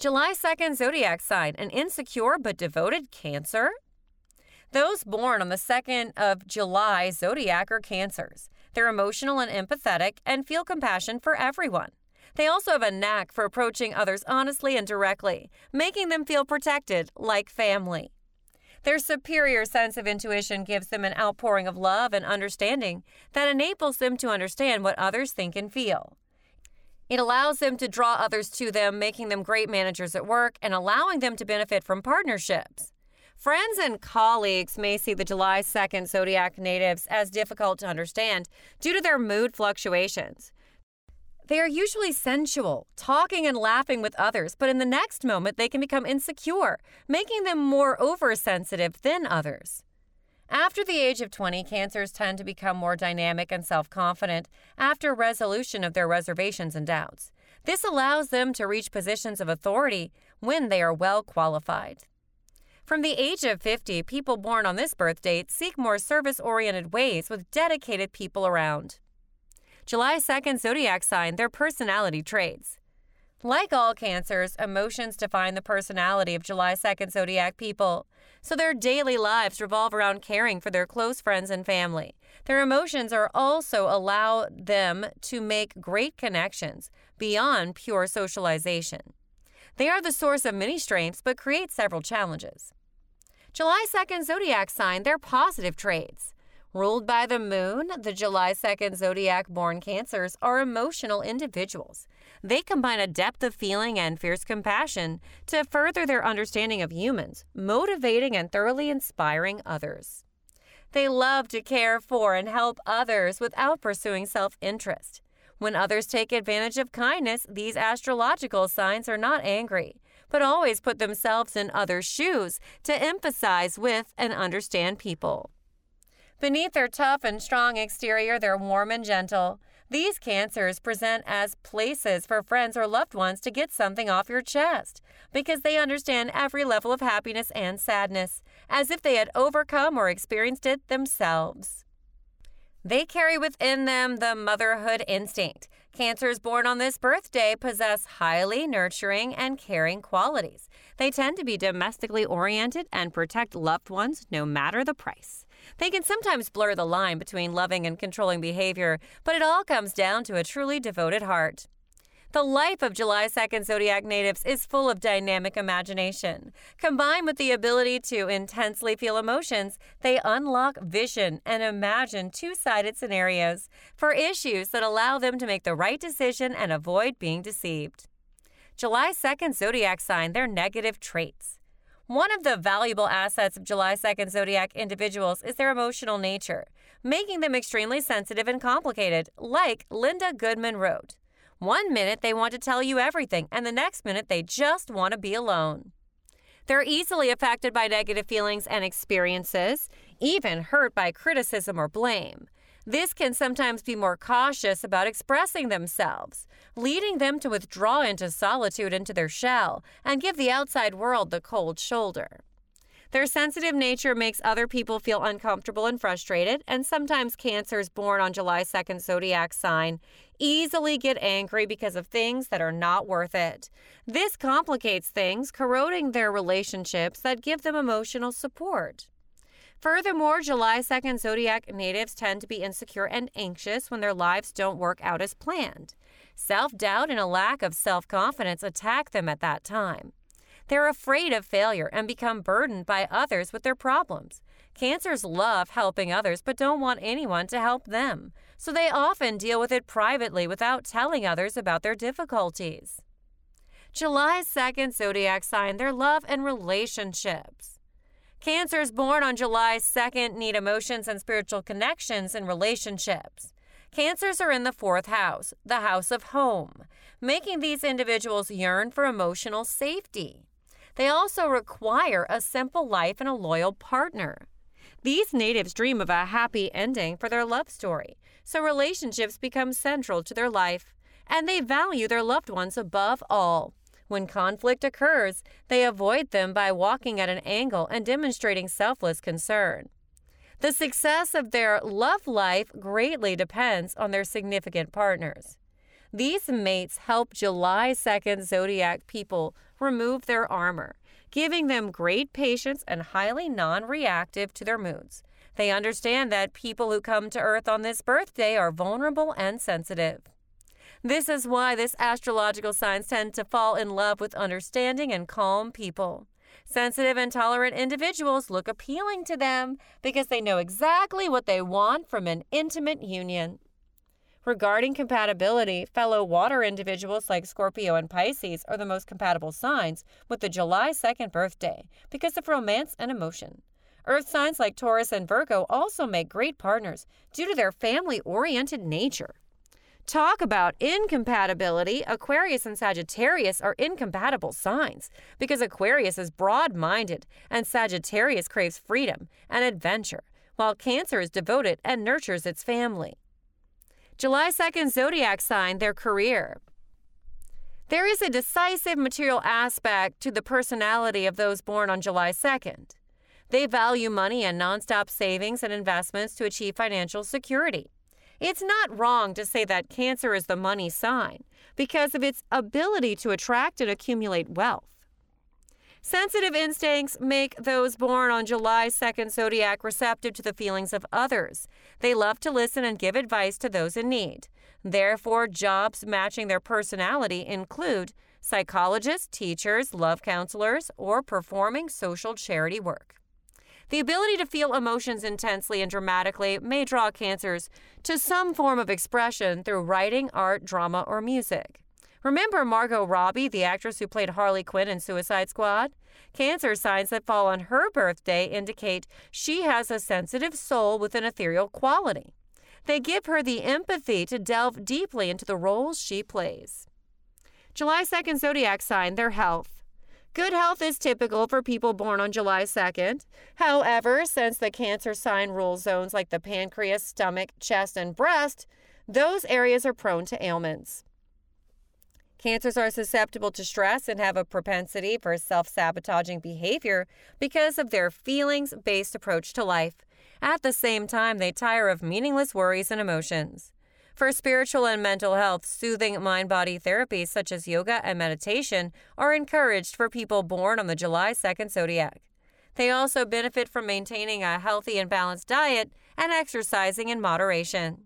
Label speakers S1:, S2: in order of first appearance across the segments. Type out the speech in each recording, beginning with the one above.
S1: July 2nd zodiac sign, an insecure but devoted Cancer. Those born on the 2nd of July zodiac are Cancers. They're emotional and empathetic and feel compassion for everyone. They also have a knack for approaching others honestly and directly, making them feel protected like family. Their superior sense of intuition gives them an outpouring of love and understanding that enables them to understand what others think and feel. It allows them to draw others to them, making them great managers at work and allowing them to benefit from partnerships. Friends and colleagues may see the July 2nd zodiac natives as difficult to understand due to their mood fluctuations. They are usually sensual, talking and laughing with others, but in the next moment they can become insecure, making them more oversensitive than others. After the age of 20, cancers tend to become more dynamic and self confident after resolution of their reservations and doubts. This allows them to reach positions of authority when they are well qualified. From the age of 50, people born on this birth date seek more service oriented ways with dedicated people around. July 2nd zodiac sign, their personality traits. Like all cancers, emotions define the personality of July 2nd zodiac people. So their daily lives revolve around caring for their close friends and family. Their emotions are also allow them to make great connections beyond pure socialization. They are the source of many strengths but create several challenges. July 2nd zodiac sign, their positive traits. Ruled by the moon, the July 2nd zodiac born Cancers are emotional individuals. They combine a depth of feeling and fierce compassion to further their understanding of humans, motivating and thoroughly inspiring others. They love to care for and help others without pursuing self interest. When others take advantage of kindness, these astrological signs are not angry, but always put themselves in others' shoes to emphasize with and understand people. Beneath their tough and strong exterior, they're warm and gentle. These cancers present as places for friends or loved ones to get something off your chest because they understand every level of happiness and sadness as if they had overcome or experienced it themselves. They carry within them the motherhood instinct. Cancers born on this birthday possess highly nurturing and caring qualities. They tend to be domestically oriented and protect loved ones no matter the price. They can sometimes blur the line between loving and controlling behavior, but it all comes down to a truly devoted heart. The life of July 2nd zodiac natives is full of dynamic imagination. Combined with the ability to intensely feel emotions, they unlock vision and imagine two sided scenarios for issues that allow them to make the right decision and avoid being deceived. July 2nd zodiac sign, their negative traits. One of the valuable assets of July 2nd zodiac individuals is their emotional nature, making them extremely sensitive and complicated, like Linda Goodman wrote. One minute they want to tell you everything, and the next minute they just want to be alone. They're easily affected by negative feelings and experiences, even hurt by criticism or blame. This can sometimes be more cautious about expressing themselves, leading them to withdraw into solitude into their shell and give the outside world the cold shoulder. Their sensitive nature makes other people feel uncomfortable and frustrated, and sometimes cancers born on July 2nd zodiac sign easily get angry because of things that are not worth it. This complicates things, corroding their relationships that give them emotional support. Furthermore, July 2nd zodiac natives tend to be insecure and anxious when their lives don't work out as planned. Self doubt and a lack of self confidence attack them at that time. They're afraid of failure and become burdened by others with their problems. Cancers love helping others but don't want anyone to help them, so they often deal with it privately without telling others about their difficulties. July 2nd zodiac sign their love and relationships. Cancers born on July 2nd need emotions and spiritual connections in relationships. Cancers are in the fourth house, the house of home, making these individuals yearn for emotional safety. They also require a simple life and a loyal partner. These natives dream of a happy ending for their love story, so relationships become central to their life, and they value their loved ones above all. When conflict occurs, they avoid them by walking at an angle and demonstrating selfless concern. The success of their love life greatly depends on their significant partners. These mates help July 2nd zodiac people remove their armor, giving them great patience and highly non reactive to their moods. They understand that people who come to Earth on this birthday are vulnerable and sensitive. This is why this astrological signs tend to fall in love with understanding and calm people. Sensitive and tolerant individuals look appealing to them because they know exactly what they want from an intimate union. Regarding compatibility, fellow water individuals like Scorpio and Pisces are the most compatible signs with the July 2nd birthday because of romance and emotion. Earth signs like Taurus and Virgo also make great partners due to their family oriented nature. Talk about incompatibility. Aquarius and Sagittarius are incompatible signs because Aquarius is broad minded and Sagittarius craves freedom and adventure, while Cancer is devoted and nurtures its family. July 2nd zodiac sign, their career. There is a decisive material aspect to the personality of those born on July 2nd. They value money and nonstop savings and investments to achieve financial security. It's not wrong to say that Cancer is the money sign because of its ability to attract and accumulate wealth. Sensitive instincts make those born on July 2nd zodiac receptive to the feelings of others. They love to listen and give advice to those in need. Therefore, jobs matching their personality include psychologists, teachers, love counselors, or performing social charity work. The ability to feel emotions intensely and dramatically may draw cancers to some form of expression through writing, art, drama, or music. Remember Margot Robbie, the actress who played Harley Quinn in Suicide Squad? Cancer signs that fall on her birthday indicate she has a sensitive soul with an ethereal quality. They give her the empathy to delve deeply into the roles she plays. July 2nd zodiac sign, their health. Good health is typical for people born on July 2nd. However, since the cancer sign rules zones like the pancreas, stomach, chest, and breast, those areas are prone to ailments. Cancers are susceptible to stress and have a propensity for self sabotaging behavior because of their feelings based approach to life. At the same time, they tire of meaningless worries and emotions. For spiritual and mental health, soothing mind body therapies such as yoga and meditation are encouraged for people born on the July 2nd zodiac. They also benefit from maintaining a healthy and balanced diet and exercising in moderation.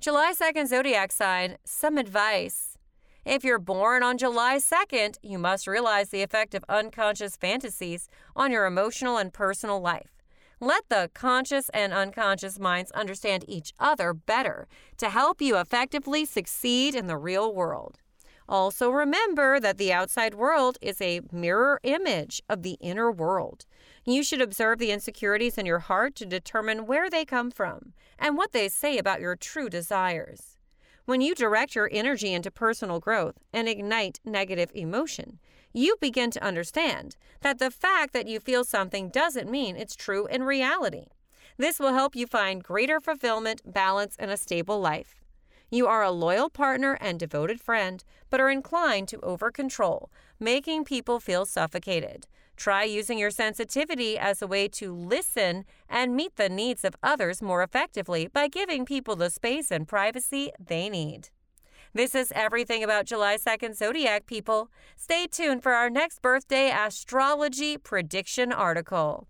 S1: July 2nd zodiac sign, some advice. If you're born on July 2nd, you must realize the effect of unconscious fantasies on your emotional and personal life. Let the conscious and unconscious minds understand each other better to help you effectively succeed in the real world. Also, remember that the outside world is a mirror image of the inner world. You should observe the insecurities in your heart to determine where they come from and what they say about your true desires. When you direct your energy into personal growth and ignite negative emotion, you begin to understand that the fact that you feel something doesn't mean it's true in reality. This will help you find greater fulfillment, balance, and a stable life. You are a loyal partner and devoted friend, but are inclined to over control, making people feel suffocated. Try using your sensitivity as a way to listen and meet the needs of others more effectively by giving people the space and privacy they need. This is everything about July 2nd zodiac people. Stay tuned for our next birthday astrology prediction article.